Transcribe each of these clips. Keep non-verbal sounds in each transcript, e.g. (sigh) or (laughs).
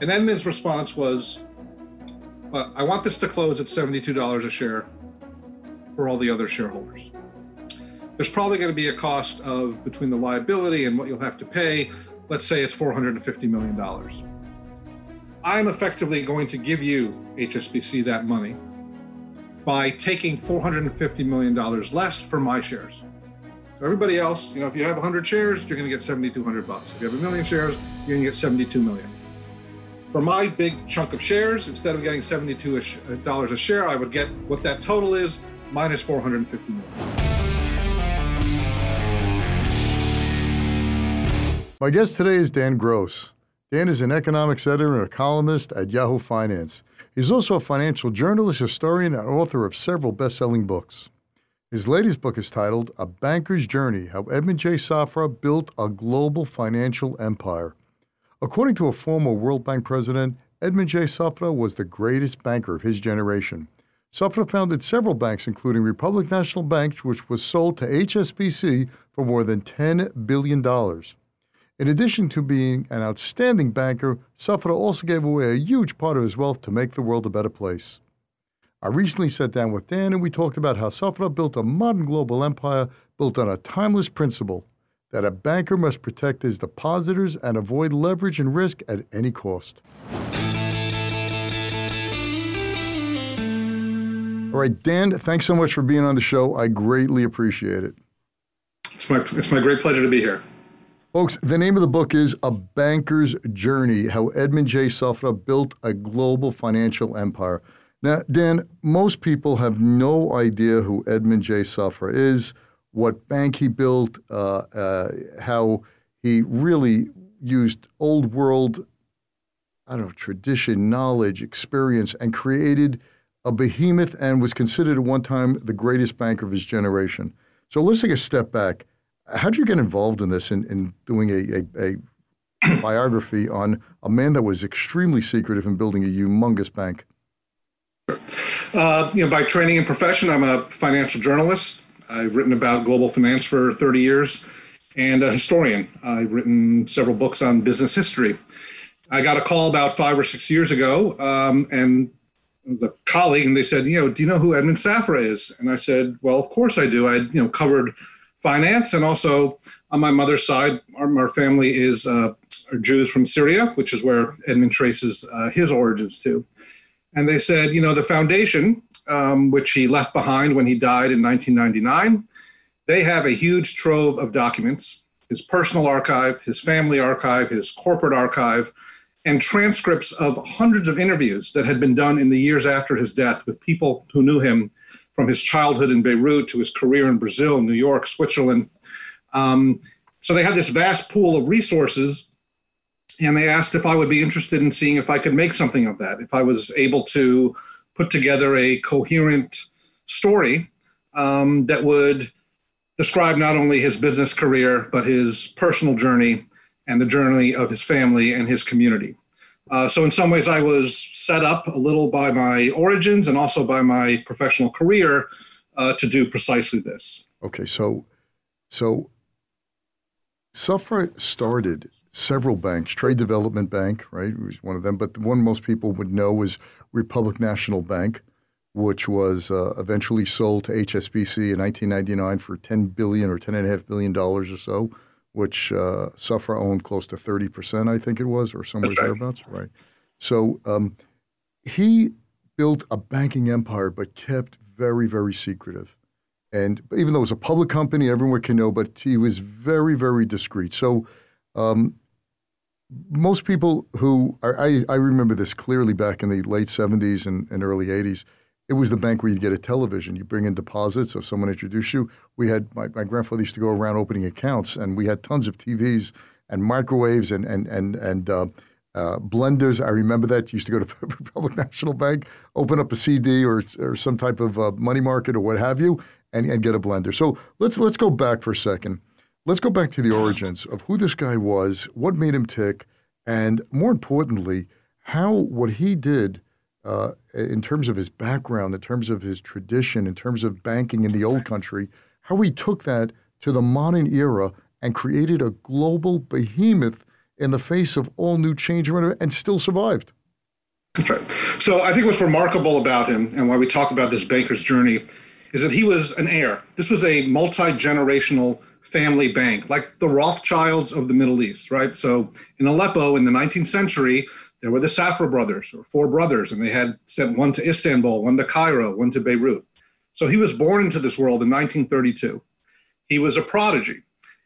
And Edmond's response was, I want this to close at $72 a share for all the other shareholders. There's probably going to be a cost of between the liability and what you'll have to pay. Let's say it's $450 million. I'm effectively going to give you, HSBC, that money by taking $450 million less for my shares. So everybody else, you know, if you have 100 shares, you're going to get 7,200 bucks. If you have a million shares, you're going to get 72 million. For my big chunk of shares, instead of getting 72 uh, dollars a share, I would get what that total is minus 450 million. My guest today is Dan Gross. Dan is an economics editor and a columnist at Yahoo Finance. He's also a financial journalist, historian, and author of several best selling books. His latest book is titled A Banker's Journey How Edmond J. Safra Built a Global Financial Empire. According to a former World Bank president, Edmond J. Safra was the greatest banker of his generation. Safra founded several banks, including Republic National Bank, which was sold to HSBC for more than $10 billion. In addition to being an outstanding banker, Safra also gave away a huge part of his wealth to make the world a better place. I recently sat down with Dan and we talked about how Safra built a modern global empire built on a timeless principle that a banker must protect his depositors and avoid leverage and risk at any cost. All right, Dan, thanks so much for being on the show. I greatly appreciate it. It's my, it's my great pleasure to be here. Folks, the name of the book is A Banker's Journey How Edmond J. Safra Built a Global Financial Empire. Now, Dan, most people have no idea who Edmond J. Safra is, what bank he built, uh, uh, how he really used old world, I don't know, tradition, knowledge, experience, and created a behemoth and was considered at one time the greatest banker of his generation. So let's take a step back. How did you get involved in this in, in doing a, a, a (coughs) biography on a man that was extremely secretive in building a humongous bank? Uh, you know, by training and profession, I'm a financial journalist. I've written about global finance for 30 years and a historian. I've written several books on business history. I got a call about five or six years ago, um, and the colleague, and they said, you know, do you know who Edmond Safra is? And I said, well, of course I do. I, you know, covered finance, and also on my mother's side, our, our family is uh, Jews from Syria, which is where Edmond traces uh, his origins to. And they said, you know, the foundation, um, which he left behind when he died in 1999, they have a huge trove of documents his personal archive, his family archive, his corporate archive, and transcripts of hundreds of interviews that had been done in the years after his death with people who knew him from his childhood in Beirut to his career in Brazil, New York, Switzerland. Um, so they had this vast pool of resources and they asked if I would be interested in seeing if I could make something of that, if I was able to put together a coherent story um, that would describe not only his business career, but his personal journey and the journey of his family and his community. Uh, so, in some ways, I was set up a little by my origins and also by my professional career uh, to do precisely this. Okay, so so Safra started several banks, Trade Development Bank, right, It was one of them, but the one most people would know was Republic National Bank, which was uh, eventually sold to HSBC in 1999 for 10 billion or 10.5 billion dollars or so, which uh, Safra owned close to 30 percent, I think it was, or somewhere thereabouts, right? So um, he built a banking empire, but kept very, very secretive. And even though it was a public company, everyone can know, but he was very, very discreet. So um, most people who I, I remember this clearly back in the late 70s and, and early 80s. It was the bank where you'd get a television. You bring in deposits. If someone introduced you, we had my, my grandfather used to go around opening accounts, and we had tons of TVs and microwaves and and and and uh, uh, blenders. I remember that. Used to go to (laughs) Republic National Bank, open up a CD or or some type of uh, money market or what have you, and, and get a blender. So let's let's go back for a second. Let's go back to the origins of who this guy was, what made him tick, and more importantly, how what he did uh, in terms of his background, in terms of his tradition, in terms of banking in the old country, how he took that to the modern era and created a global behemoth in the face of all new change and still survived. That's right. So I think what's remarkable about him and why we talk about this banker's journey is that he was an heir. This was a multi generational family bank, like the Rothschilds of the Middle East, right? So in Aleppo in the 19th century, there were the Safra brothers, or four brothers, and they had sent one to Istanbul, one to Cairo, one to Beirut. So he was born into this world in 1932. He was a prodigy.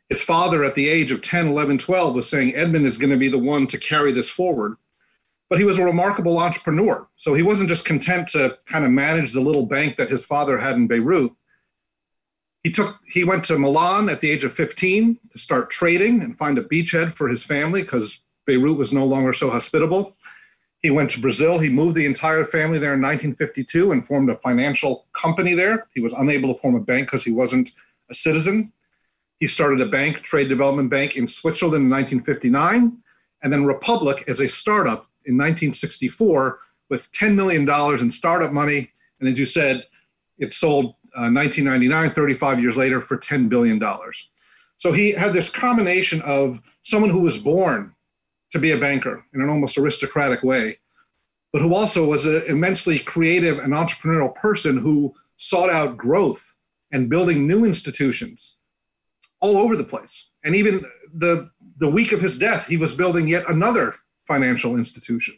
His father, at the age of 10, 11, 12, was saying Edmond is going to be the one to carry this forward. But he was a remarkable entrepreneur. So he wasn't just content to kind of manage the little bank that his father had in Beirut. He took he went to Milan at the age of 15 to start trading and find a beachhead for his family because Beirut was no longer so hospitable. He went to Brazil. He moved the entire family there in 1952 and formed a financial company there. He was unable to form a bank because he wasn't a citizen. He started a bank, Trade Development Bank, in Switzerland in 1959, and then Republic as a startup in 1964 with $10 million in startup money. And as you said, it sold uh, 1999, 35 years later, for $10 billion. So he had this combination of someone who was born to be a banker in an almost aristocratic way, but who also was an immensely creative and entrepreneurial person who sought out growth and building new institutions all over the place. And even the the week of his death, he was building yet another financial institution.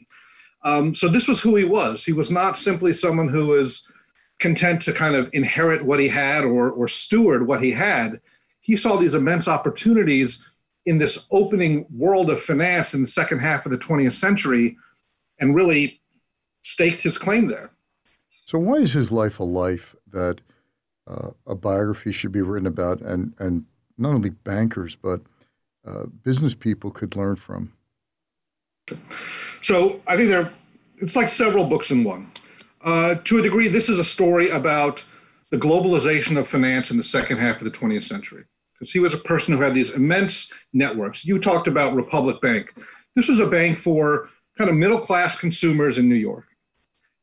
Um, so this was who he was. He was not simply someone who was content to kind of inherit what he had or or steward what he had. He saw these immense opportunities in this opening world of finance in the second half of the 20th century and really staked his claim there. So why is his life a life that uh, a biography should be written about and and not only bankers but uh, business people could learn from? So I think there, it's like several books in one. Uh, to a degree, this is a story about the globalization of finance in the second half of the 20th century. Because he was a person who had these immense networks. You talked about Republic Bank. This was a bank for kind of middle class consumers in New York.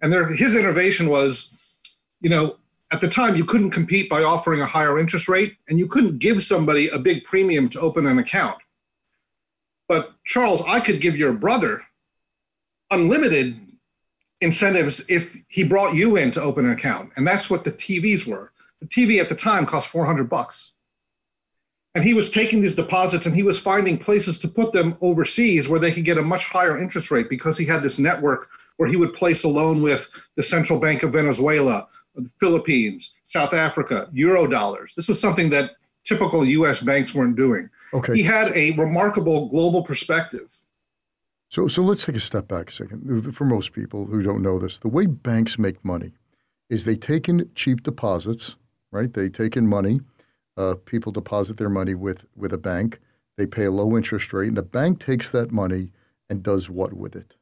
And there, his innovation was, you know, at the time you couldn't compete by offering a higher interest rate, and you couldn't give somebody a big premium to open an account. But Charles, I could give your brother unlimited incentives if he brought you in to open an account. And that's what the TVs were. The TV at the time cost 400 bucks. And he was taking these deposits and he was finding places to put them overseas where they could get a much higher interest rate because he had this network where he would place a loan with the Central Bank of Venezuela, the Philippines, South Africa, euro dollars. This was something that typical US banks weren't doing. Okay. He had a remarkable global perspective. So, so let's take a step back a second. For most people who don't know this, the way banks make money is they take in cheap deposits, right? They take in money. Uh, people deposit their money with, with a bank. They pay a low interest rate, and the bank takes that money and does what with it?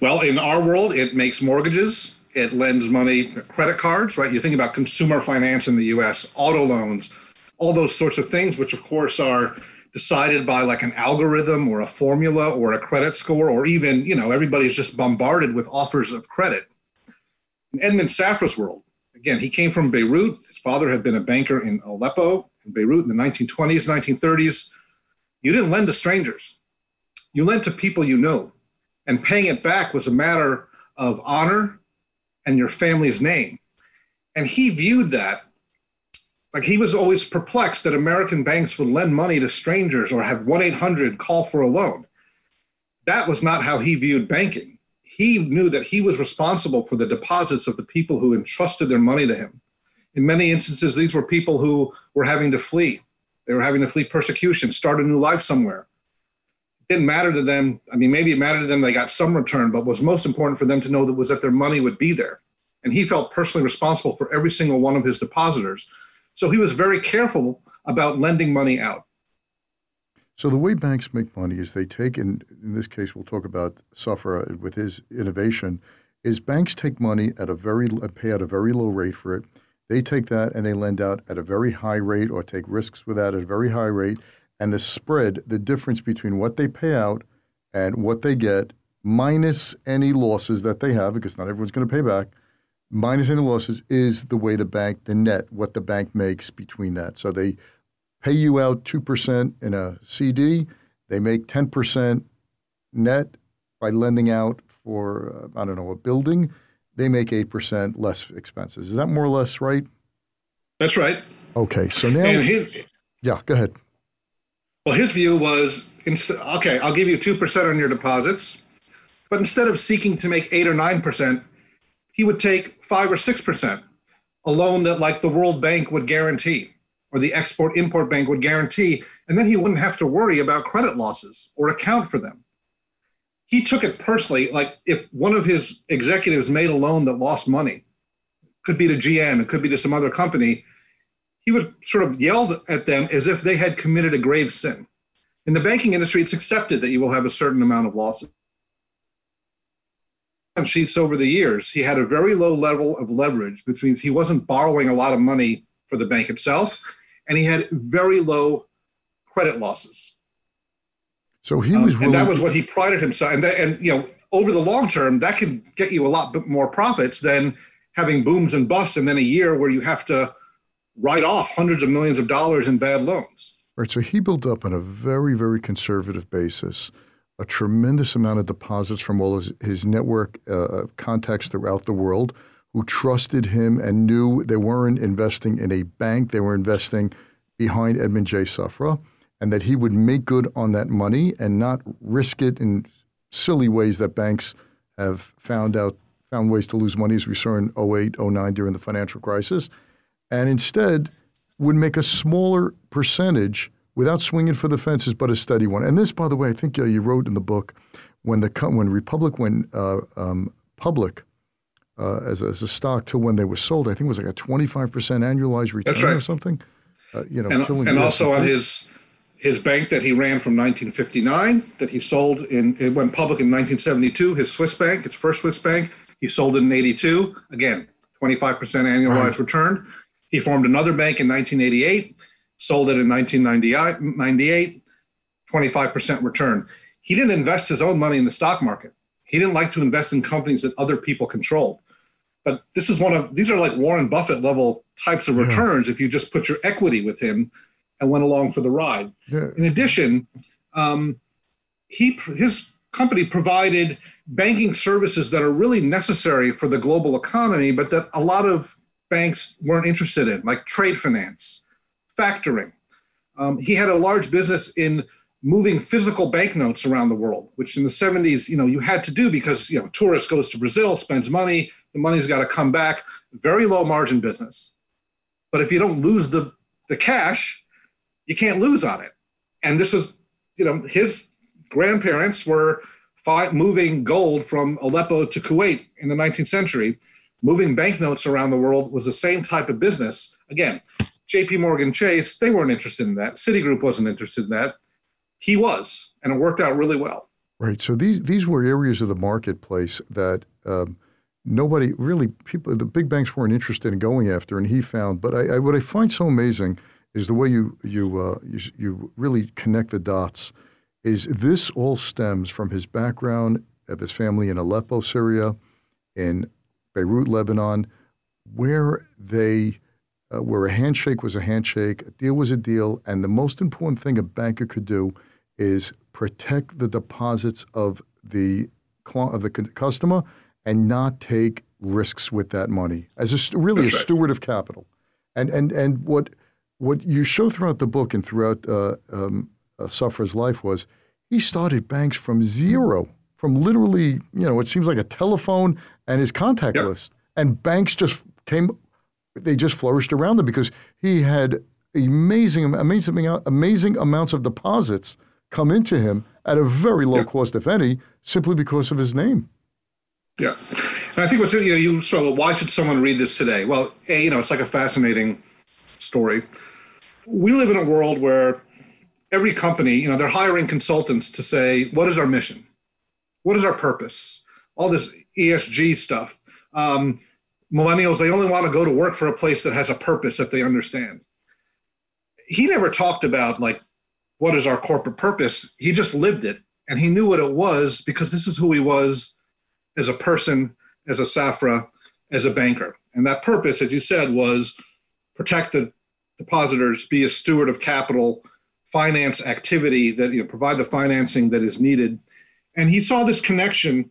Well, in our world, it makes mortgages, it lends money, credit cards, right? You think about consumer finance in the US, auto loans, all those sorts of things, which of course are decided by like an algorithm or a formula or a credit score, or even, you know, everybody's just bombarded with offers of credit. In Edmond Safra's world, again, he came from Beirut. His father had been a banker in Aleppo, in Beirut in the 1920s, 1930s. You didn't lend to strangers, you lent to people you know. And paying it back was a matter of honor and your family's name. And he viewed that like he was always perplexed that American banks would lend money to strangers or have 1 800 call for a loan. That was not how he viewed banking. He knew that he was responsible for the deposits of the people who entrusted their money to him. In many instances, these were people who were having to flee. They were having to flee persecution, start a new life somewhere. It didn't matter to them. I mean, maybe it mattered to them they got some return, but what was most important for them to know that was that their money would be there. And he felt personally responsible for every single one of his depositors so he was very careful about lending money out. So the way banks make money is they take, and in this case, we'll talk about Safra with his innovation, is banks take money at a very pay at a very low rate for it. They take that and they lend out at a very high rate or take risks with that at a very high rate. And the spread, the difference between what they pay out and what they get, minus any losses that they have, because not everyone's going to pay back, minus any losses is the way the bank, the net, what the bank makes between that. So they pay you out 2% in a CD, They make 10% net by lending out for, uh, I don't know, a building. They make 8% less expenses. Is that more or less right? That's right. Okay, so now. And his, yeah, go ahead. Well, his view was okay, I'll give you 2% on your deposits, but instead of seeking to make 8 or 9%, he would take 5 or 6%, a loan that like the World Bank would guarantee or the Export Import Bank would guarantee, and then he wouldn't have to worry about credit losses or account for them. He took it personally, like if one of his executives made a loan that lost money, could be to GM, it could be to some other company, he would sort of yell at them as if they had committed a grave sin. In the banking industry, it's accepted that you will have a certain amount of losses. Sheets over the years, he had a very low level of leverage, which means he wasn't borrowing a lot of money for the bank itself, and he had very low credit losses. So he was, um, and that was what he prided himself. And that, and you know, over the long term, that can get you a lot more profits than having booms and busts, and then a year where you have to write off hundreds of millions of dollars in bad loans. Right. So he built up on a very, very conservative basis a tremendous amount of deposits from all his, his network uh, of contacts throughout the world who trusted him and knew they weren't investing in a bank, they were investing behind Edmond J. Safra, and that he would make good on that money and not risk it in silly ways that banks have found out found ways to lose money as we saw in 08, 09 during the financial crisis and instead would make a smaller percentage without swinging for the fences, but a steady one. And this, by the way, I think uh, you wrote in the book when the when Republic went uh, um, public uh, as, a, as a stock to when they were sold, I think it was like a 25% annualized return right. or something. Uh, you know, and, and also on his his bank that he ran from 1959 that he sold in it went public in 1972 his swiss bank his first swiss bank he sold it in 82 again 25% annualized right. return he formed another bank in 1988, sold it in 1998, 25% return. He didn't invest his own money in the stock market. He didn't like to invest in companies that other people controlled. But this is one of these are like Warren Buffett level types of returns yeah. if you just put your equity with him and went along for the ride. Yeah. In addition, um, he his company provided banking services that are really necessary for the global economy, but that a lot of banks weren't interested in, like trade finance, factoring. Um, he had a large business in moving physical banknotes around the world, which in the 70s, you know, you had to do because, you know, tourist goes to Brazil, spends money, the money's got to come back. Very low margin business. But if you don't lose the, the cash, you can't lose on it. And this was, you know, his grandparents were five, moving gold from Aleppo to Kuwait in the 19th century moving banknotes around the world was the same type of business. Again, JP Morgan Chase, they weren't interested in that. Citigroup wasn't interested in that. He was, and it worked out really well. Right. So these these were areas of the marketplace that um, nobody really people the big banks weren't interested in going after, and he found. But I, I what I find so amazing is the way you you, uh, you you really connect the dots. Is this all stems from his background of his family in Aleppo, Syria, in Beirut, Lebanon, where they uh, where a handshake was a handshake, a deal was a deal, and the most important thing a banker could do is protect the deposits of the of the customer and not take risks with that money as a really That's a right. steward of capital. And and and what what you show throughout the book and throughout uh, um, uh, Safra's life was he started banks from zero, from literally you know it seems like a telephone and his contact yep. list. And banks just came, they just flourished around him because he had amazing, amazing, amazing amounts of deposits come into him at a very low yep. cost, if any, simply because of his name. Yeah. And I think what's, you know, you spoke, why should someone read this today? Well, A, you know, it's like a fascinating story. We live in a world where every company, you know, they're hiring consultants to say, what is our mission? What is our purpose? All this ESG stuff. Um, millennials, they only want to go to work for a place that has a purpose that they understand. He never talked about like what is our corporate purpose. He just lived it and he knew what it was because this is who he was as a person, as a Safra, as a banker. And that purpose, as you said, was protect the depositors, be a steward of capital, finance activity that you know provide the financing that is needed. And he saw this connection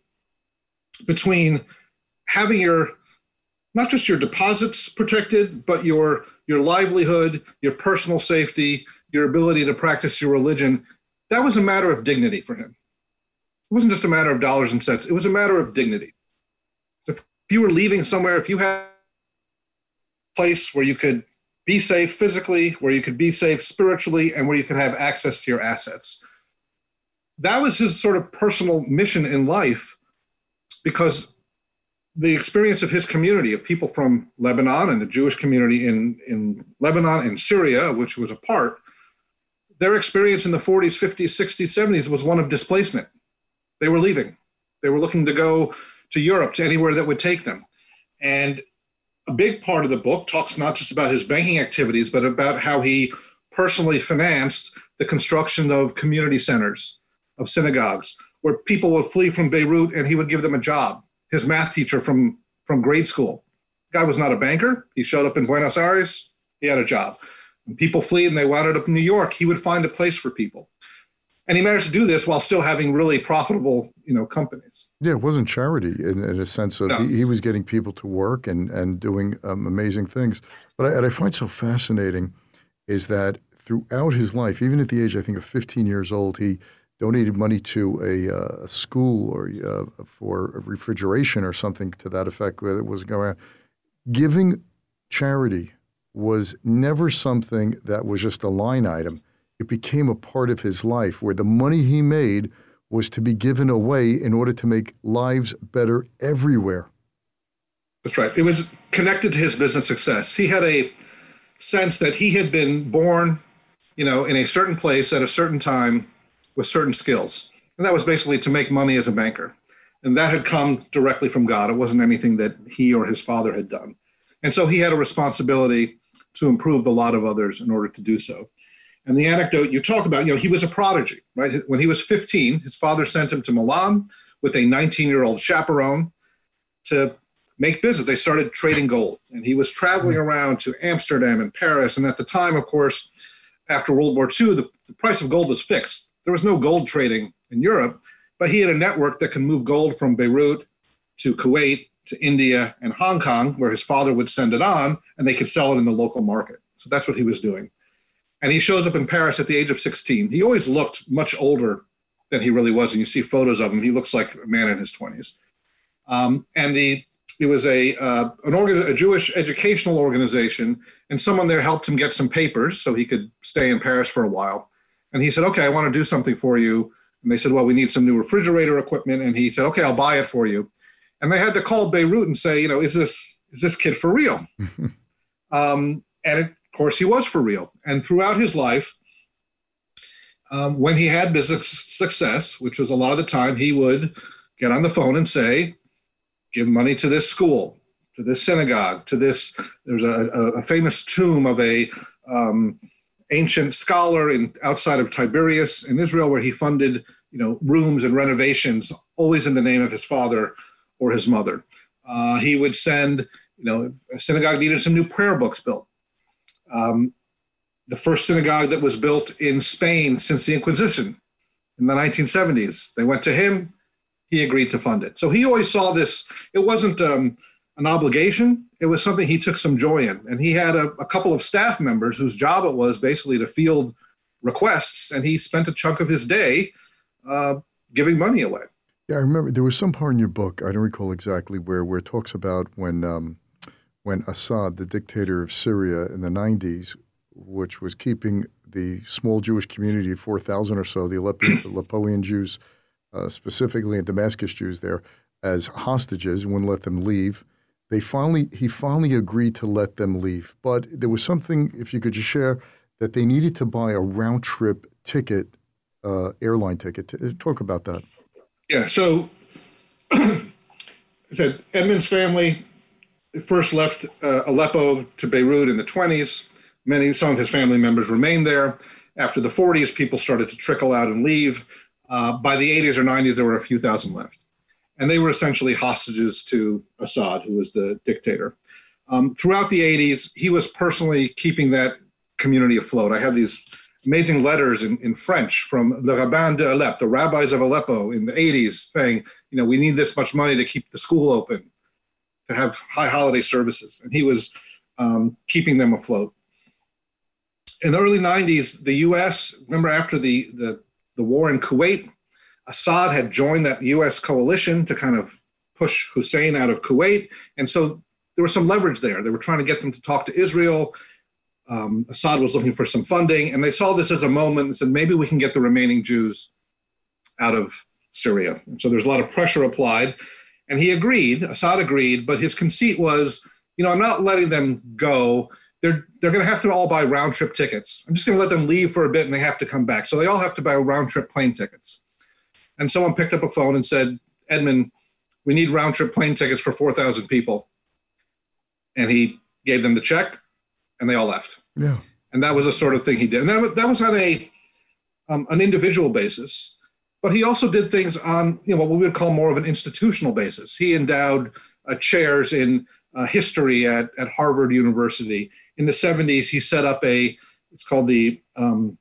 between having your not just your deposits protected, but your your livelihood, your personal safety, your ability to practice your religion. That was a matter of dignity for him. It wasn't just a matter of dollars and cents. It was a matter of dignity. If you were leaving somewhere, if you had a place where you could be safe physically, where you could be safe spiritually, and where you could have access to your assets. That was his sort of personal mission in life because the experience of his community, of people from Lebanon and the Jewish community in, in Lebanon and Syria, which was a part, their experience in the 40s, 50s, 60s, 70s was one of displacement. They were leaving. They were looking to go to Europe, to anywhere that would take them. And a big part of the book talks not just about his banking activities, but about how he personally financed the construction of community centers, of synagogues, where people would flee from Beirut and he would give them a job. His math teacher from, from grade school. The guy was not a banker. He showed up in Buenos Aires, he had a job. When people flee and they wound up in New York, he would find a place for people and he managed to do this while still having really profitable, you know, companies. Yeah, it wasn't charity in, in a sense of no. he, he, was getting people to work and and doing um, amazing things. But I, what I find so fascinating is that throughout his life, even at the age I think of 15 years old, he donated money to a, uh, a school or uh, for refrigeration or something to that effect. Where it was going, on. giving charity was never something that was just a line item it became a part of his life where the money he made was to be given away in order to make lives better everywhere. That's right. It was connected to his business success. He had a sense that he had been born, you know, in a certain place at a certain time with certain skills. And that was basically to make money as a banker. And that had come directly from God. It wasn't anything that he or his father had done. And so he had a responsibility to improve the lot of others in order to do so. And the anecdote you talk about, you know, he was a prodigy, right? When he was 15, his father sent him to Milan with a 19 year old chaperone to make business. They started trading gold. And he was traveling hmm. around to Amsterdam and Paris. And at the time, of course, after World War II, the, the price of gold was fixed. There was no gold trading in Europe, but he had a network that could move gold from Beirut to Kuwait to India and Hong Kong, where his father would send it on, and they could sell it in the local market. So that's what he was doing and he shows up in Paris at the age of 16. He always looked much older than he really was, and you see photos of him. He looks like a man in his 20s. Um, and the it was a uh, an organ, a Jewish educational organization, and someone there helped him get some papers so he could stay in Paris for a while. And he said, "Okay, I want to do something for you." And they said, "Well, we need some new refrigerator equipment." And he said, "Okay, I'll buy it for you." And they had to call Beirut and say, "You know, is this is this kid for real?" (laughs) um, and it course, he was for real. And throughout his life, um, when he had business success, which was a lot of the time, he would get on the phone and say, give money to this school, to this synagogue, to this. There's a, a, a famous tomb of a um, ancient scholar in outside of Tiberias in Israel, where he funded you know rooms and renovations, always in the name of his father or his mother. Uh, he would send, you know, a synagogue needed some new prayer books built. Um, the first synagogue that was built in Spain since the Inquisition in the 1970s. They went to him, he agreed to fund it. So he always saw this, it wasn't um, an obligation, it was something he took some joy in. And he had a, a, couple of staff members whose job it was basically to field requests, and he spent a chunk of his day uh, giving money away. Yeah, I remember there was some part in your book, I don't recall exactly where, where it talks about when. Um, when Assad, the dictator of Syria in the 90s, which was keeping the small Jewish community of 4,000 or so, the Aleppoian Jews, uh, specifically and Damascus Jews there, as hostages, wouldn't let them leave. They finally, he finally agreed to let them leave. But there was something, if you could just share, that they needed to buy a round trip ticket, uh, airline ticket. Talk about that. Yeah. So, (clears throat) I said Edmond's family first left uh, Aleppo to Beirut in the 20s. Many, some of his family members remained there. After the 40s, people started to trickle out and leave. Uh, by the 80s or 90s, there were a few thousand left. And they were essentially hostages to Assad, who was the dictator. Um, throughout the 80s, he was personally keeping that community afloat. I have these amazing letters in, in French from the Rabbin de Aleppo, the rabbis of Aleppo in the 80s, saying, you know, we need this much money to keep the school open, to have high holiday services. And he was um, keeping them afloat. In the early 90s, the US, remember after the, the, the war in Kuwait, Assad had joined that US coalition to kind of push Hussein out of Kuwait. And so there was some leverage there. They were trying to get them to talk to Israel. Um, Assad was looking for some funding, and they saw this as a moment and said, maybe we can get the remaining Jews out of Syria. And so there's a lot of pressure applied. And he agreed, Assad agreed, but his conceit was, you know, I'm not letting them go. They're, they're going to have to all buy round trip tickets. I'm just going to let them leave for a bit and they have to come back. So they all have to buy round trip plane tickets. And someone picked up a phone and said, Edmond, we need round trip plane tickets for 4,000 people. And he gave them the check and they all left. Yeah. And that was the sort of thing he did. And that, that was on a, um, an individual basis. But he also did things on you know, what we would call more of an institutional basis. He endowed uh, chairs in uh, history at, at Harvard University. In the 70s, he set up a, it's called the, um,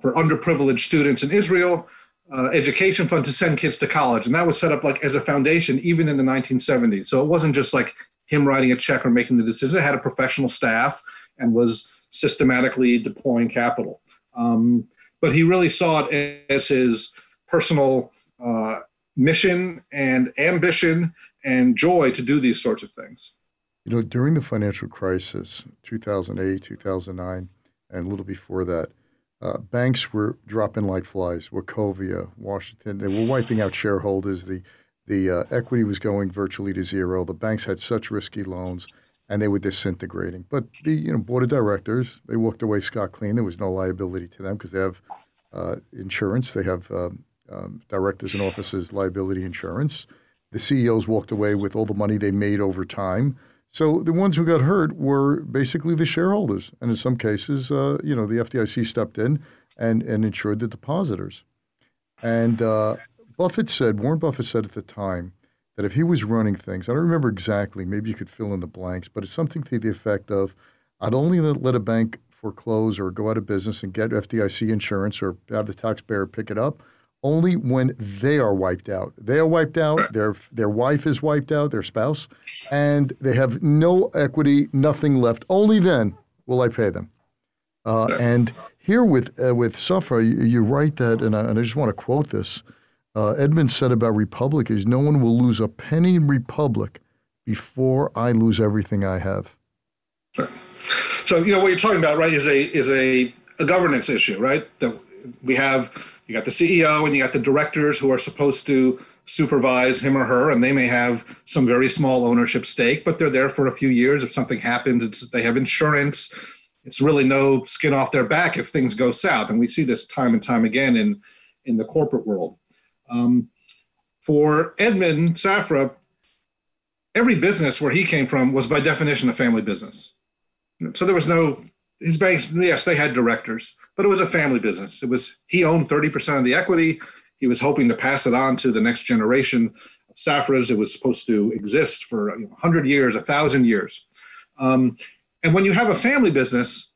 for underprivileged students in Israel, uh, education fund to send kids to college. And that was set up like as a foundation even in the 1970s. So it wasn't just like him writing a check or making the decision. It had a professional staff and was systematically deploying capital. Um, but he really saw it as his personal uh, mission and ambition and joy to do these sorts of things. You know, during the financial crisis, 2008, 2009, and a little before that, uh, banks were dropping like flies. Wachovia, Washington, they were wiping out shareholders. The the uh, equity was going virtually to zero. The banks had such risky loans, and they were disintegrating. But the you know board of directors they walked away scot clean. There was no liability to them because they have uh, insurance. They have um, um, directors and officers liability insurance. The CEOs walked away with all the money they made over time. So the ones who got hurt were basically the shareholders, and in some cases, uh, you know, the FDIC stepped in and and insured the depositors. And uh, Buffett said, Warren Buffett said at the time that if he was running things, I don't remember exactly, maybe you could fill in the blanks, but it's something to the effect of, I'd only let a bank foreclose or go out of business and get FDIC insurance or have the taxpayer pick it up only when they are wiped out. They are wiped out, their their wife is wiped out, their spouse, and they have no equity, nothing left. Only then will I pay them. Uh, and here with uh, with Safra, you, you, write that, and I, and I just want to quote this. Uh, Edmond said about Republic is no one will lose a penny in Republic before I lose everything I have. So you know what you're talking about, right? Is a is a, a governance issue, right? That we have you got the CEO and you got the directors who are supposed to supervise him or her, and they may have some very small ownership stake, but they're there for a few years. If something happens, they have insurance. It's really no skin off their back if things go south, and we see this time and time again in in the corporate world. Um, for Edmond Safra, every business where he came from was by definition a family business. So there was no his banks, yes, they had directors, but it was a family business. It was he owned 30% of the equity. He was hoping to pass it on to the next generation of Safras. It was supposed to exist for you know, 100 years, 1,000 years. Um, and when you have a family business,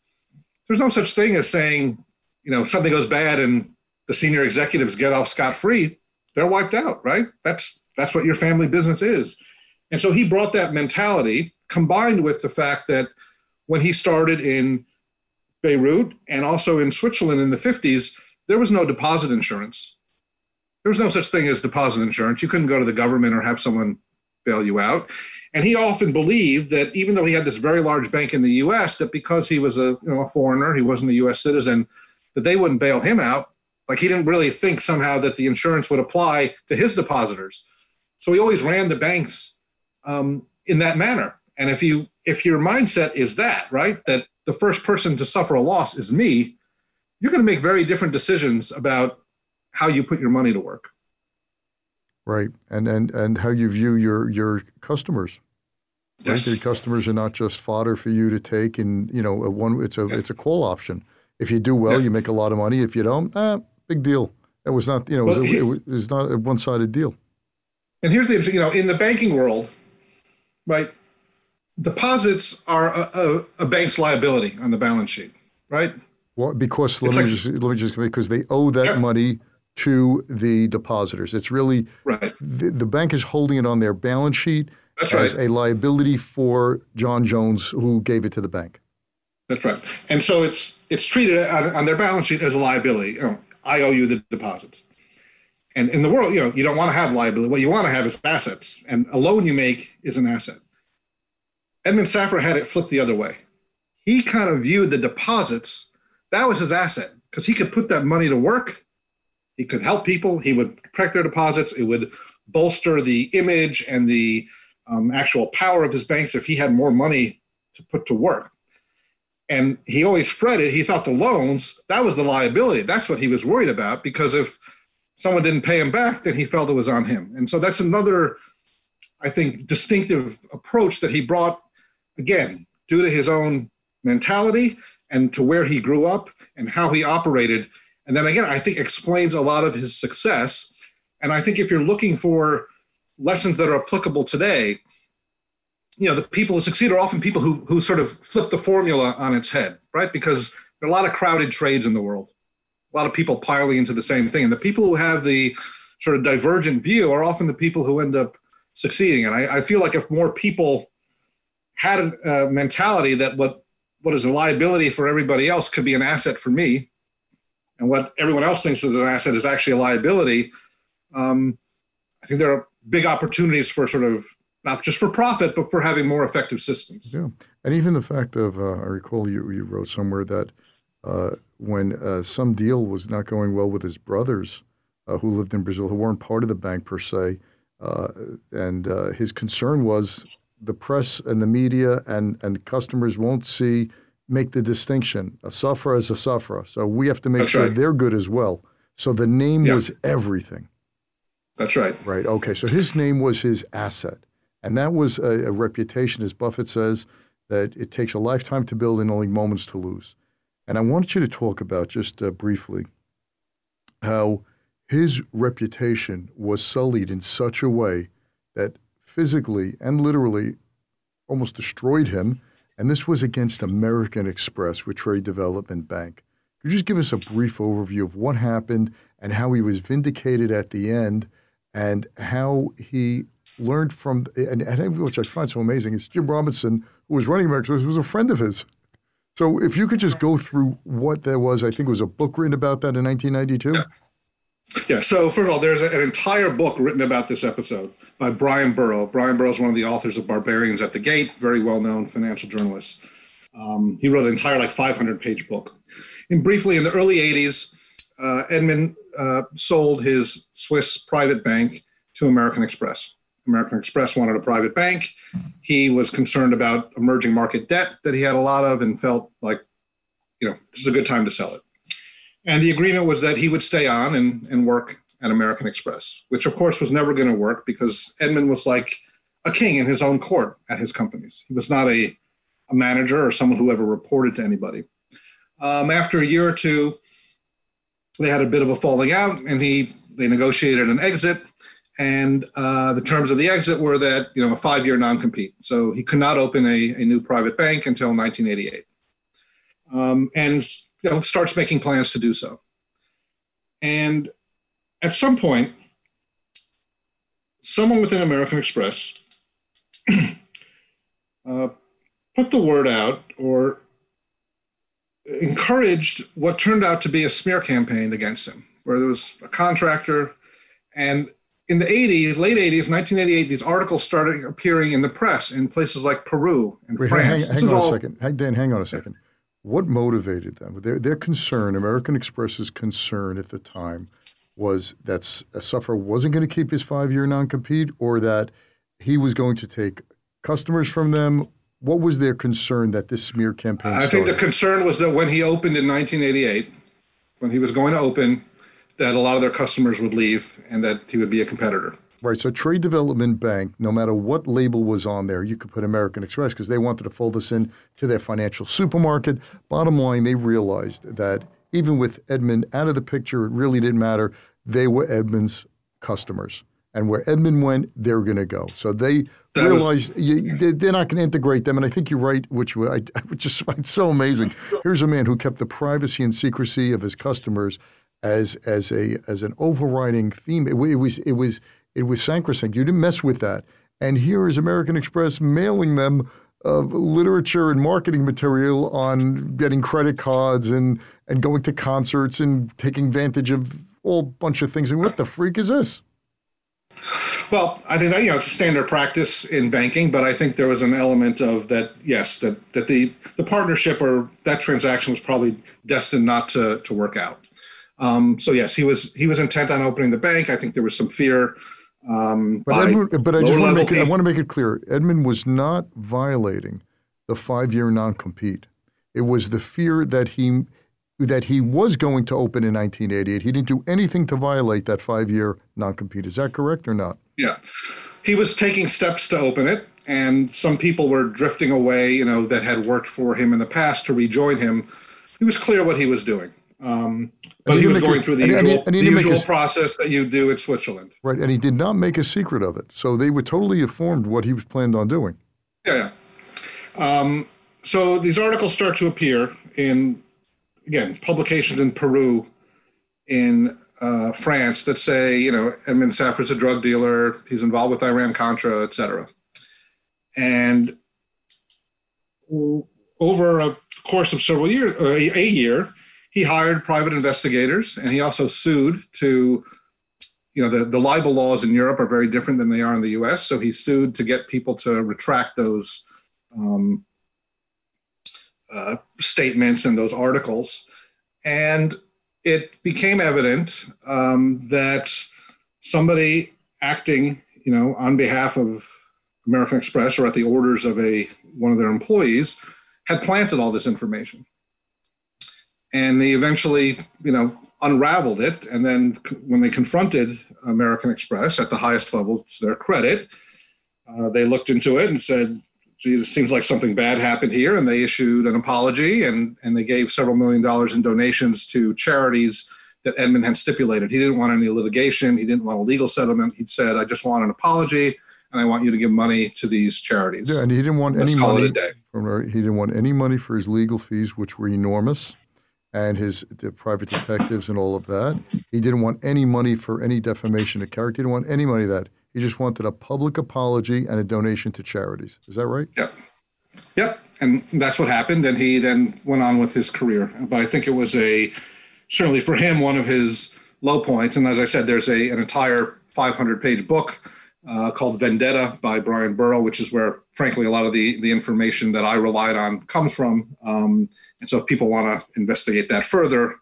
there's no such thing as saying, you know, something goes bad and the senior executives get off scot free. They're wiped out, right? That's that's what your family business is. And so he brought that mentality combined with the fact that when he started in Beirut and also in Switzerland in the 50s, there was no deposit insurance. There was no such thing as deposit insurance. You couldn't go to the government or have someone bail you out. And he often believed that even though he had this very large bank in the US, that because he was a, you know, a foreigner, he wasn't a US citizen, that they wouldn't bail him out. Like he didn't really think somehow that the insurance would apply to his depositors. So he always ran the banks um, in that manner. And if you if your mindset is that, right, that the first person to suffer a loss is me, you're going to make very different decisions about how you put your money to work. Right, and and and how you view your your customers. Yes. Right? Your customers are not just fodder for you to take, and you know, a one it's a yeah. it's a call option. If you do well, yeah. you make a lot of money. If you don't, eh, big deal. It was not, you know, well, it, it, it was not a one-sided deal. And here's the, you know, in the banking world, right? Deposits are a, a, a, bank's liability on the balance sheet, right? Well, because let me, like, just, let me just because they owe that yeah. money to the depositors. It's really right. The, the, bank is holding it on their balance sheet That's as right. a liability for John Jones, who gave it to the bank. That's right. And so it's it's treated on, on their balance sheet as a liability. I owe you the deposits. And in the world, you know, you don't want to have liability. What you want to have is assets, and a loan you make is an asset. Edmond Safra had it flipped the other way. He kind of viewed the deposits that was his asset because he could put that money to work. He could help people. He would protect their deposits. It would bolster the image and the um, actual power of his banks if he had more money to put to work. And he always fretted. He thought the loans, that was the liability. That's what he was worried about because if someone didn't pay him back, then he felt it was on him. And so that's another, I think, distinctive approach that he brought, again, due to his own mentality and to where he grew up and how he operated. And then again, I think explains a lot of his success. And I think if you're looking for lessons that are applicable today, you know, the people who succeed are often people who, who sort of flip the formula on its head, right? Because there are a lot of crowded trades in the world, a lot of people piling into the same thing. And the people who have the sort of divergent view are often the people who end up succeeding. And I, I feel like if more people had a, mentality that what what is a liability for everybody else could be an asset for me, and what everyone else thinks is an asset is actually a liability. Um, I think there are big opportunities for sort of not just for profit, but for having more effective systems. Yeah, and even the fact of uh, I recall you you wrote somewhere that uh, when uh, some deal was not going well with his brothers uh, who lived in Brazil, who weren't part of the bank per se, uh, and uh, his concern was the press and the media and, and customers won't see make the distinction. A Safra is a Safra. So we have to make That's sure right. they're good as well. So the name yeah. was everything. That's right. Right. Okay. So his name was his asset. And that was a, a reputation, as Buffett says, that it takes a lifetime to build and only moments to lose. And I want you to talk about just uh, briefly how his reputation was sullied in such a way that physically and literally almost destroyed him. And this was against American Express with Trade Development Bank. Could you just give us a brief overview of what happened and how he was vindicated at the end and how he learned from, and, and which I find so amazing, is Jim Robinson, who was running American Express, was a friend of his. So if you could just go through what there was, I think it was a book written about that in 1992. Yeah. Yeah. So first of all, there's an entire book written about this episode by Bryan Burrough. Bryan Burrough is one of the authors of Barbarians at the Gate, very well-known financial journalist. Um, he wrote an entire like 500-page book. And briefly, in the early 80s, uh, Edmond uh, sold his Swiss private bank to American Express. American Express wanted a private bank. He was concerned about emerging market debt that he had a lot of and felt like, you know, this is a good time to sell it. And the agreement was that he would stay on and, and work at American Express, which of course was never going to work because Edmond was like a king in his own court at his companies. He was not a, a manager or someone who ever reported to anybody. Um, after a year or two, they had a bit of a falling out, and he they negotiated an exit. And uh, the terms of the exit were that you know a five-year non-compete, so he could not open a, a new private bank until 1988. Um, and you know, starts making plans to do so. And at some point, someone within American Express (clears throat) uh, put the word out or encouraged what turned out to be a smear campaign against him, where there was a contractor. And in the 80s, late 80s, 1988, these articles started appearing in the press in places like Peru and Wait, France. Hang, hang on all... a second. Hang, Dan, hang on a second. What motivated them? Their, their concern, American Express's concern at the time, was that a uh, Safra wasn't going to keep his five year non compete or that he was going to take customers from them. What was their concern that this smear campaign I started? think the concern was that when he opened in 1988, when he was going to open, that a lot of their customers would leave and that he would be a competitor. Right. So Trade Development Bank, no matter what label was on there, you could put American Express because they wanted to fold this in to their financial supermarket. Bottom line, they realized that even with Edmond out of the picture, it really didn't matter. They were Edmond's customers. and where Edmond went, they're going to go. So they that realize was, you, they're not going to integrate them. And I think you're right, which I, I just (laughs) find so amazing. Here's a man who kept the privacy and secrecy of his customers as as a as an overriding theme. It, it was it was it was sacrosanct. You didn't mess with that. And here is American Express mailing them of literature and marketing material on getting credit cards and and going to concerts and taking advantage of all bunch of things. And what the freak is this? Well, I think that you know it's standard practice in banking, but I think there was an element of that. Yes, that that the the partnership or that transaction was probably destined not to to work out. Um, so yes, he was he was intent on opening the bank. I think there was some fear. Um, but, Edmond, but I just want to make it, I want to make it clear. Edmond was not violating the five year non compete. It was the fear that he that he was going to open in 1988. He didn't do anything to violate that five year non compete. Is that correct or not? Yeah. He was taking steps to open it, and some people were drifting away, you know, that had worked for him in the past to rejoin him. He was clear what he was doing. Um, but he, he was going a, through the and, usual, and he, and the usual a, process that you do in Switzerland. Right, and he did not make a secret of it. So they were totally informed what he was planned on doing. Yeah. yeah. Um, so these articles start to appear in again, publications in Peru, in uh, France that say, you know, Edmond Safra's a drug dealer, he's involved with Iran Contra, et cetera. And over a course of several years, uh, a year, he hired private investigators and he also sued to, you know, the, the libel laws in Europe are very different than they are in the US. So he sued to get people to retract those um, uh, statements and those articles. And it became evident um, that somebody acting, you know, on behalf of American Express or at the orders of a one of their employees had planted all this information. And they eventually, you know, unraveled it. And then when they confronted American Express at the highest level to their credit, uh, they looked into it and said, geez, it seems like something bad happened here. And they issued an apology and, and they gave several million dollars in donations to charities that Edmond had stipulated. He didn't want any litigation, he didn't want a legal settlement. He said, I just want an apology and I want you to give money to these charities. Yeah, and he didn't want Let's any money. He didn't want any money for his legal fees, which were enormous, and his private detectives and all of that. He didn't want any money for any defamation of character. He didn't want any money of that. He just wanted a public apology and a donation to charities. Is that right? Yep. Yep. And that's what happened. And he then went on with his career. But I think it was a, certainly for him, one of his low points. And as I said, there's a, an entire 500 page book uh, called Vendetta by Bryan Burrough, which is where, frankly, a lot of the, the information that I relied on comes from. Um, and so if people want to investigate that further,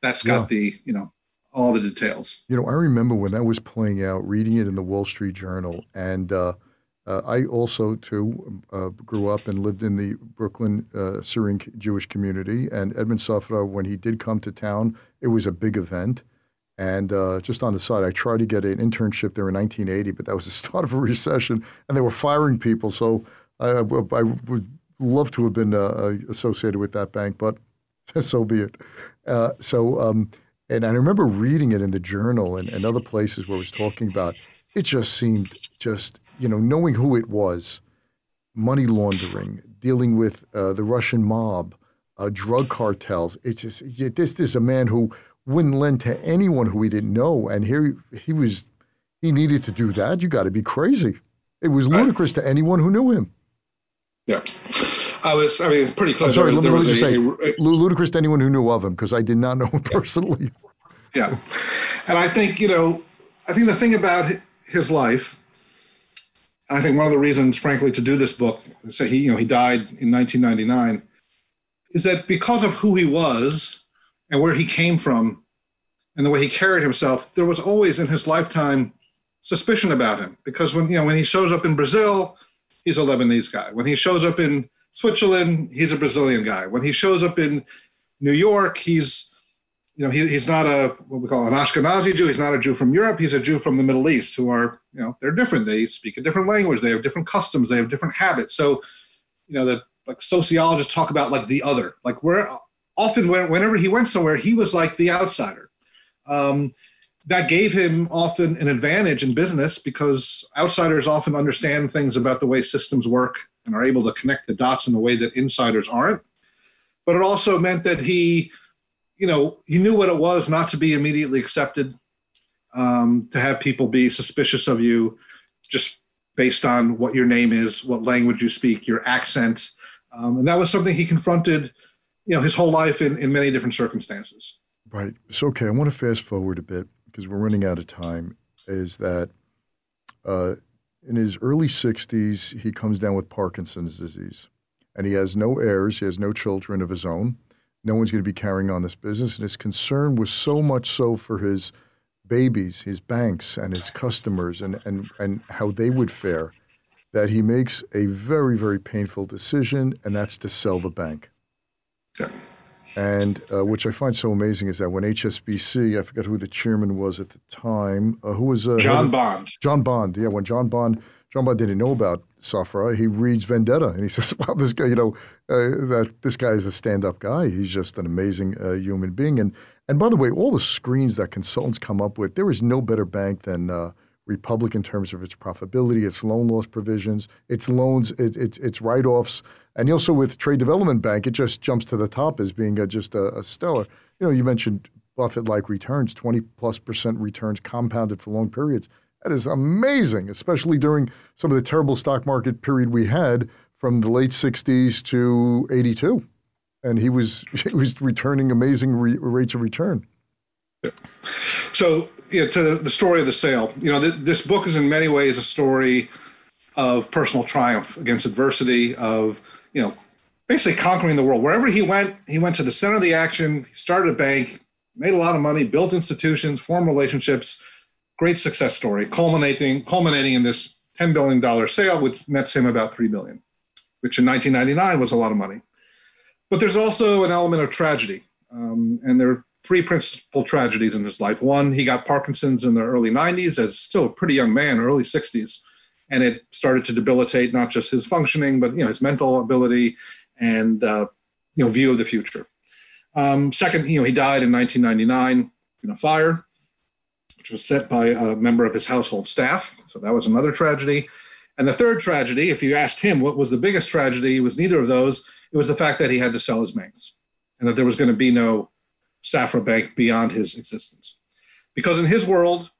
that's got yeah. the, you know, all the details. You know, I remember when that was playing out, reading it in the Wall Street Journal, and uh, uh, I also too uh, grew up and lived in the Brooklyn uh, Syrian Jewish community. And Edmond Safra, when he did come to town, it was a big event. And uh, just on the side, I tried to get an internship there in 1980, but that was the (laughs) start of a recession, and they were firing people. So I, I would love to have been uh, associated with that bank, but (laughs) so be it. so. Um, and I remember reading it in the journal and, and other places where it was talking about it just seemed just, you know, knowing who it was, money laundering, dealing with uh, the Russian mob, uh, drug cartels. It's just, this is a man who wouldn't lend to anyone who he didn't know. And here he was, he needed to do that. You got to be crazy. It was ludicrous to anyone who knew him. Yeah. I was, I mean, pretty close. I'm sorry, let, me just say, a, ludicrous to anyone who knew of him because I did not know him personally. Yeah. And I think, you know, I think the thing about his life, I think one of the reasons, frankly, to do this book, say he, you know, he died in 1999, is that because of who he was and where he came from and the way he carried himself, there was always in his lifetime suspicion about him. Because when, you know, when he shows up in Brazil, he's a Lebanese guy. When he shows up in Switzerland, he's a Brazilian guy. When he shows up in New York, he's you know, he, he's not a what we call an Ashkenazi Jew. He's not a Jew from Europe. He's a Jew from the Middle East, who are you know they're different. They speak a different language. They have different customs. They have different habits. So, you know, the like sociologists talk about like the other. Like where often when, whenever he went somewhere, he was like the outsider. Um, that gave him often an advantage in business because outsiders often understand things about the way systems work and are able to connect the dots in a way that insiders aren't. But it also meant that he, you know, he knew what it was not to be immediately accepted, um, to have people be suspicious of you just based on what your name is, what language you speak, your accent. Um, and that was something he confronted, you know, his whole life in, in many different circumstances. Right. So, okay, I want to fast forward a bit because we're running out of time. Is that uh, in his early 60s, he comes down with Parkinson's disease and he has no heirs, he has no children of his own. No one's going to be carrying on this business. And his concern was so much so for his babies, his banks, and his customers, and, and, and how they would fare that he makes a very, very painful decision, and that's to sell the bank. Yeah. And uh, which I find so amazing is that when HSBC, I forgot who the chairman was at the time, uh, who was uh, John Bond. John Bond, yeah. When John Bond, John Bond didn't know about Safra, he reads Vendetta, and he (laughs) says, "Well, this guy, you know, uh, that this guy is a stand-up guy. He's just an amazing uh, human being." And and by the way, all the screens that consultants come up with, there is no better bank than uh, Republic in terms of its profitability, its loan loss provisions, its loans, it, its its write-offs. And also with Trade Development Bank, it just jumps to the top as being a, just a, a stellar. You know, you mentioned Buffett-like returns, 20 plus percent returns compounded for long periods. That is amazing, especially during some of the terrible stock market period we had from the late 60s to 82. And he was (laughs) he was returning amazing re- rates of return. So, yeah, to the story of the sale, you know, th- this book is in many ways a story of personal triumph against adversity, of you know, basically conquering the world. Wherever he went, he went to the center of the action. He started a bank, made a lot of money, built institutions, formed relationships. Great success story, culminating culminating in this ten billion dollar sale, which nets him about three billion, which in 1999 was a lot of money. But there's also an element of tragedy, um, and there are three principal tragedies in his life. One, he got Parkinson's in the early 90s, as still a pretty young man, early 60s and it started to debilitate not just his functioning, but you know his mental ability and uh, you know view of the future. Um, second, you know he died in 1999 in a fire, which was set by a member of his household staff. So that was another tragedy. And the third tragedy, if you asked him what was the biggest tragedy, it was neither of those. It was the fact that he had to sell his banks, and that there was going to be no Safra Bank beyond his existence, because in his world,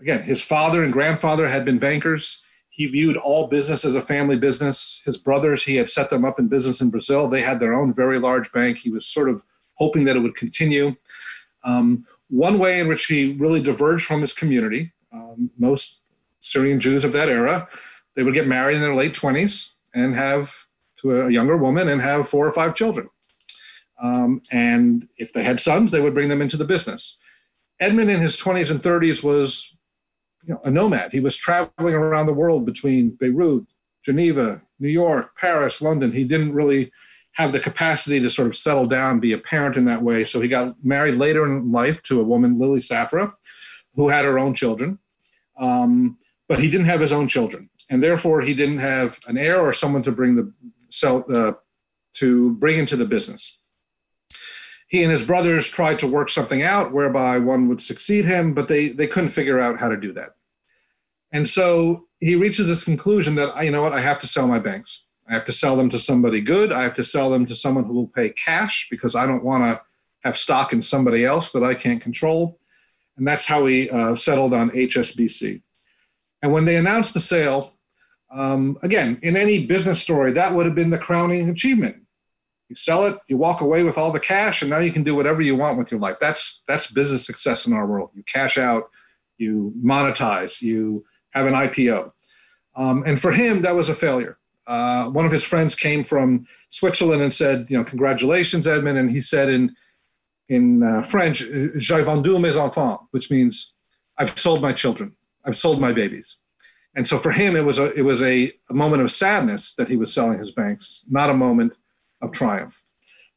again, his father and grandfather had been bankers he viewed all business as a family business. His brothers, he had set them up in business in Brazil. They had their own very large bank. He was sort of hoping that it would continue. Um, one way in which he really diverged from his community, um, most Syrian Jews of that era, they would get married in their late 20s and have to a younger woman and have four or five children. Um, and if they had sons, they would bring them into the business. Edmond in his 20s and 30s was you know, a nomad. He was traveling around the world between Beirut, Geneva, New York, Paris, London. He didn't really have the capacity to sort of settle down, be a parent in that way. So he got married later in life to a woman, Lily Safra, who had her own children. Um, but he didn't have his own children, and therefore he didn't have an heir or someone to bring the sell uh, to bring into the business. He and his brothers tried to work something out whereby one would succeed him, but they they couldn't figure out how to do that. And so he reaches this conclusion that, you know what, I have to sell my banks. I have to sell them to somebody good. I have to sell them to someone who will pay cash because I don't want to have stock in somebody else that I can't control. And that's how he uh, settled on HSBC. And when they announced the sale, um, again, in any business story, that would have been the crowning achievement. You sell it, you walk away with all the cash, and now you can do whatever you want with your life. That's that's business success in our world. You cash out, you monetize, you have an IPO. Um, and for him, that was a failure. Uh, one of his friends came from Switzerland and said, you know, congratulations, Edmond. And he said in in uh, French, "J'ai vendu mes enfants," which means I've sold my children, I've sold my babies. And so for him, it was a it was a, a moment of sadness that he was selling his banks, not a moment of triumph.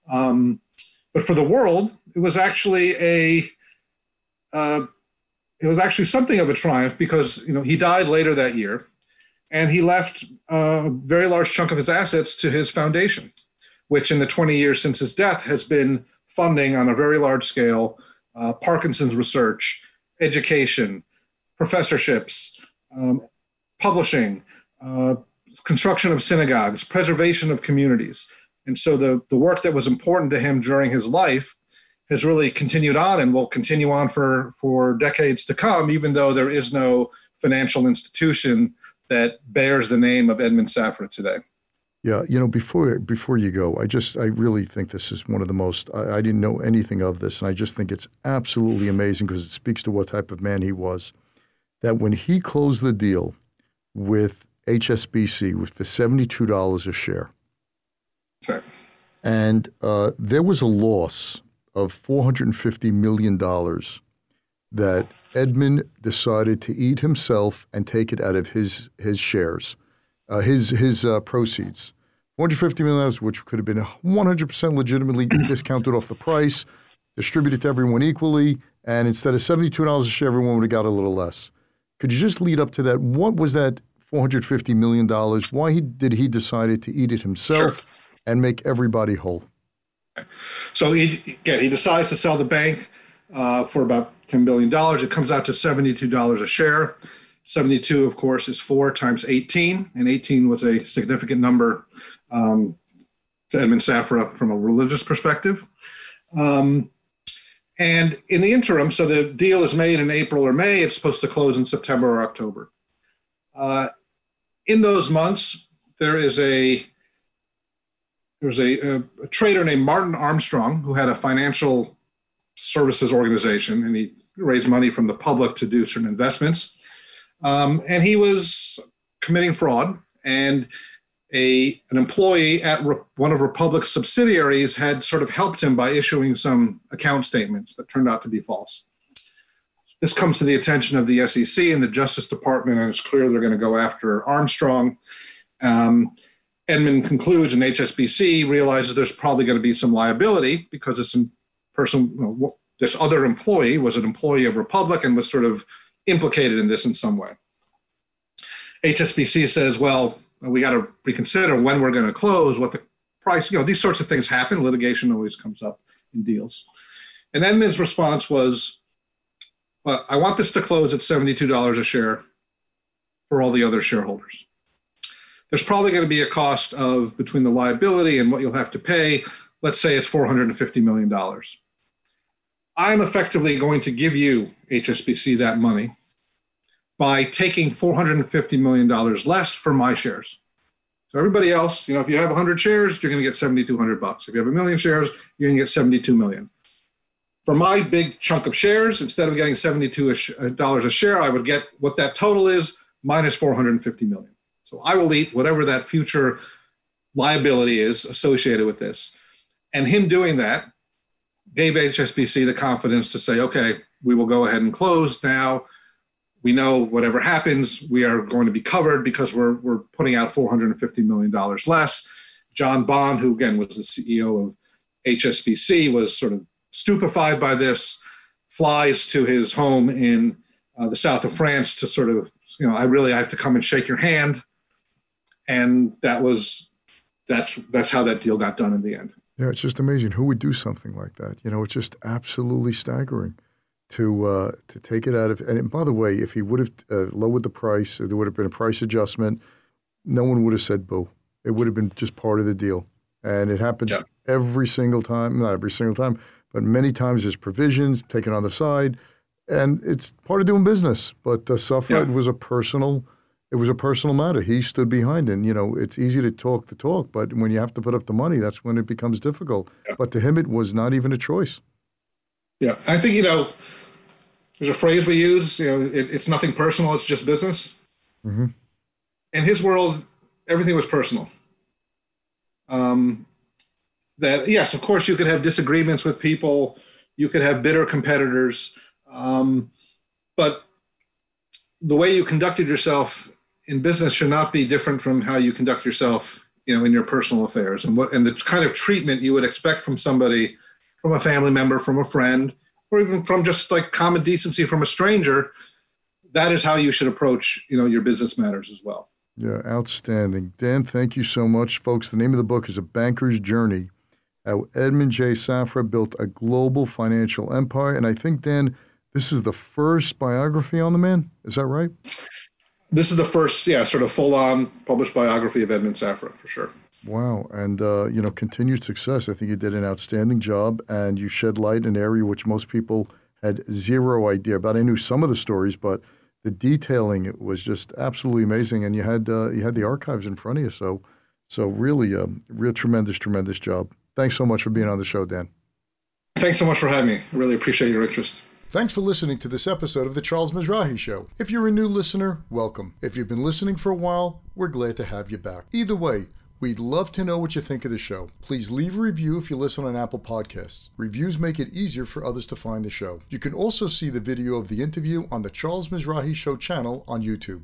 Um, but for the world, it was actually a uh, it was actually something of a triumph because you know he died later that year, and he left a very large chunk of his assets to his foundation, which in the 20 years since his death has been funding on a very large scale uh, Parkinson's research education, professorships, um, publishing, uh, construction of synagogues, preservation of communities. And so the, the work that was important to him during his life has really continued on and will continue on for, for decades to come, even though there is no financial institution that bears the name of Edmond Safra today. Yeah, you know, before before you go, I just I really think this is one of the most. I, I didn't know anything of this, and I just think it's absolutely amazing because it speaks to what type of man he was. That when he closed the deal with HSBC was for seventy two dollars a share, And uh, there was a loss of four hundred and fifty million dollars that Edmond decided to eat himself and take it out of his his shares uh, his his uh, proceeds. 450 million dollars, which could have been 100% legitimately (clears throat) discounted off the price, distributed to everyone equally, and instead of $72 a share, everyone would have got a little less. Could you just lead up to that? What was that 450 million dollars? Why he, did he decide to eat it himself Sure. And make everybody whole? So he, again, he decides to sell the bank uh, for about $10 billion. It comes out to $72 a share. 72, of course, is four times 18, and 18 was a significant number um, to Edmond Safra from a religious perspective. Um, and in the interim, so the deal is made in April or May, it's supposed to close in September or October. Uh, in those months, there is a there was a, a, a trader named Martin Armstrong who had a financial services organization, and he raised money from the public to do certain investments. Um, and he was committing fraud, and a an employee at Re- one of Republic's subsidiaries had sort of helped him by issuing some account statements that turned out to be false. This comes to the attention of the SEC and the Justice Department, and it's clear they're going to go after Armstrong. Um, Edmond concludes, and HSBC realizes there's probably going to be some liability because this person, this other employee was an employee of Republic and was sort of implicated in this in some way. HSBC says, well, we got to reconsider when we're going to close, what the price, you know, these sorts of things happen. Litigation always comes up in deals. And Edmond's response was, well, I want this to close at $72 a share for all the other shareholders. There's probably going to be a cost of between the liability and what you'll have to pay. Let's say it's $450 million. I'm effectively going to give you, HSBC, that money by taking $450 million less for my shares. So everybody else, you know, if you have 100 shares, you're going to get 7,200 bucks. If you have a million shares, you're going to get 72 million. For my big chunk of shares, instead of getting 72 uh, dollars a share, I would get what that total is minus 450 million. So I will eat whatever that future liability is associated with this. And him doing that gave HSBC the confidence to say, okay, we will go ahead and close now. We know whatever happens, we are going to be covered because we're, we're putting out $450 million less. John Bond, who again was the CEO of HSBC, was sort of stupefied by this, flies to his home in uh, the south of France to sort of, you know, I really I have to come and shake your hand. And that was, that's, that's how that deal got done in the end. Yeah, it's just amazing. Who would do something like that? You know, it's just absolutely staggering to uh, to take it out of. And by the way, if he would have uh, lowered the price, there would have been a price adjustment. No one would have said boo. It would have been just part of the deal, and it happens Yeah. every single time. Not every single time, but many times there's provisions taken on the side, and it's part of doing business. But uh, Safra Yeah. was a personal. It was a personal matter. He stood behind it. And, you know, it's easy to talk the talk, but when you have to put up the money, that's when it becomes difficult. But to him, it was not even a choice. Yeah, I think you know. There's a phrase we use. You know, it, it's nothing personal. It's just business. Mhm. In his world, everything was personal. Um, that yes, of course, you could have disagreements with people. You could have bitter competitors, um, but the way you conducted yourself in business should not be different from how you conduct yourself, you know, in your personal affairs and what and the kind of treatment you would expect from somebody, from a family member, from a friend, or even from just like common decency from a stranger. That is how you should approach, you know, your business matters as well. Yeah, outstanding. Dan, thank you so much. Folks, the name of the book is A Banker's Journey How Edmond J. Safra Built a Global Financial Empire. And I think, Dan, This is the first biography on the man. Is that right? This is the first, yeah, sort of full-on published biography of Edmond Safra, for sure. Wow, and uh, you know, continued success. I think you did an outstanding job, and you shed light in an area which most people had zero idea about. I knew some of the stories, but the detailing was just absolutely amazing. And you had uh, you had the archives in front of you, so so really, a um, real tremendous, tremendous job. Thanks so much for being on the show, Dan. Thanks so much for having me. I really appreciate your interest. Thanks for listening to this episode of The Charles Mizrahi Show. If you're a new listener, welcome. If you've been listening for a while, we're glad to have you back. Either way, We'd love to know what you think of the show. Please leave a review if you listen on Apple Podcasts. Reviews make it easier for others to find the show. You can also see the video of the interview on the Charles Mizrahi Show channel on YouTube.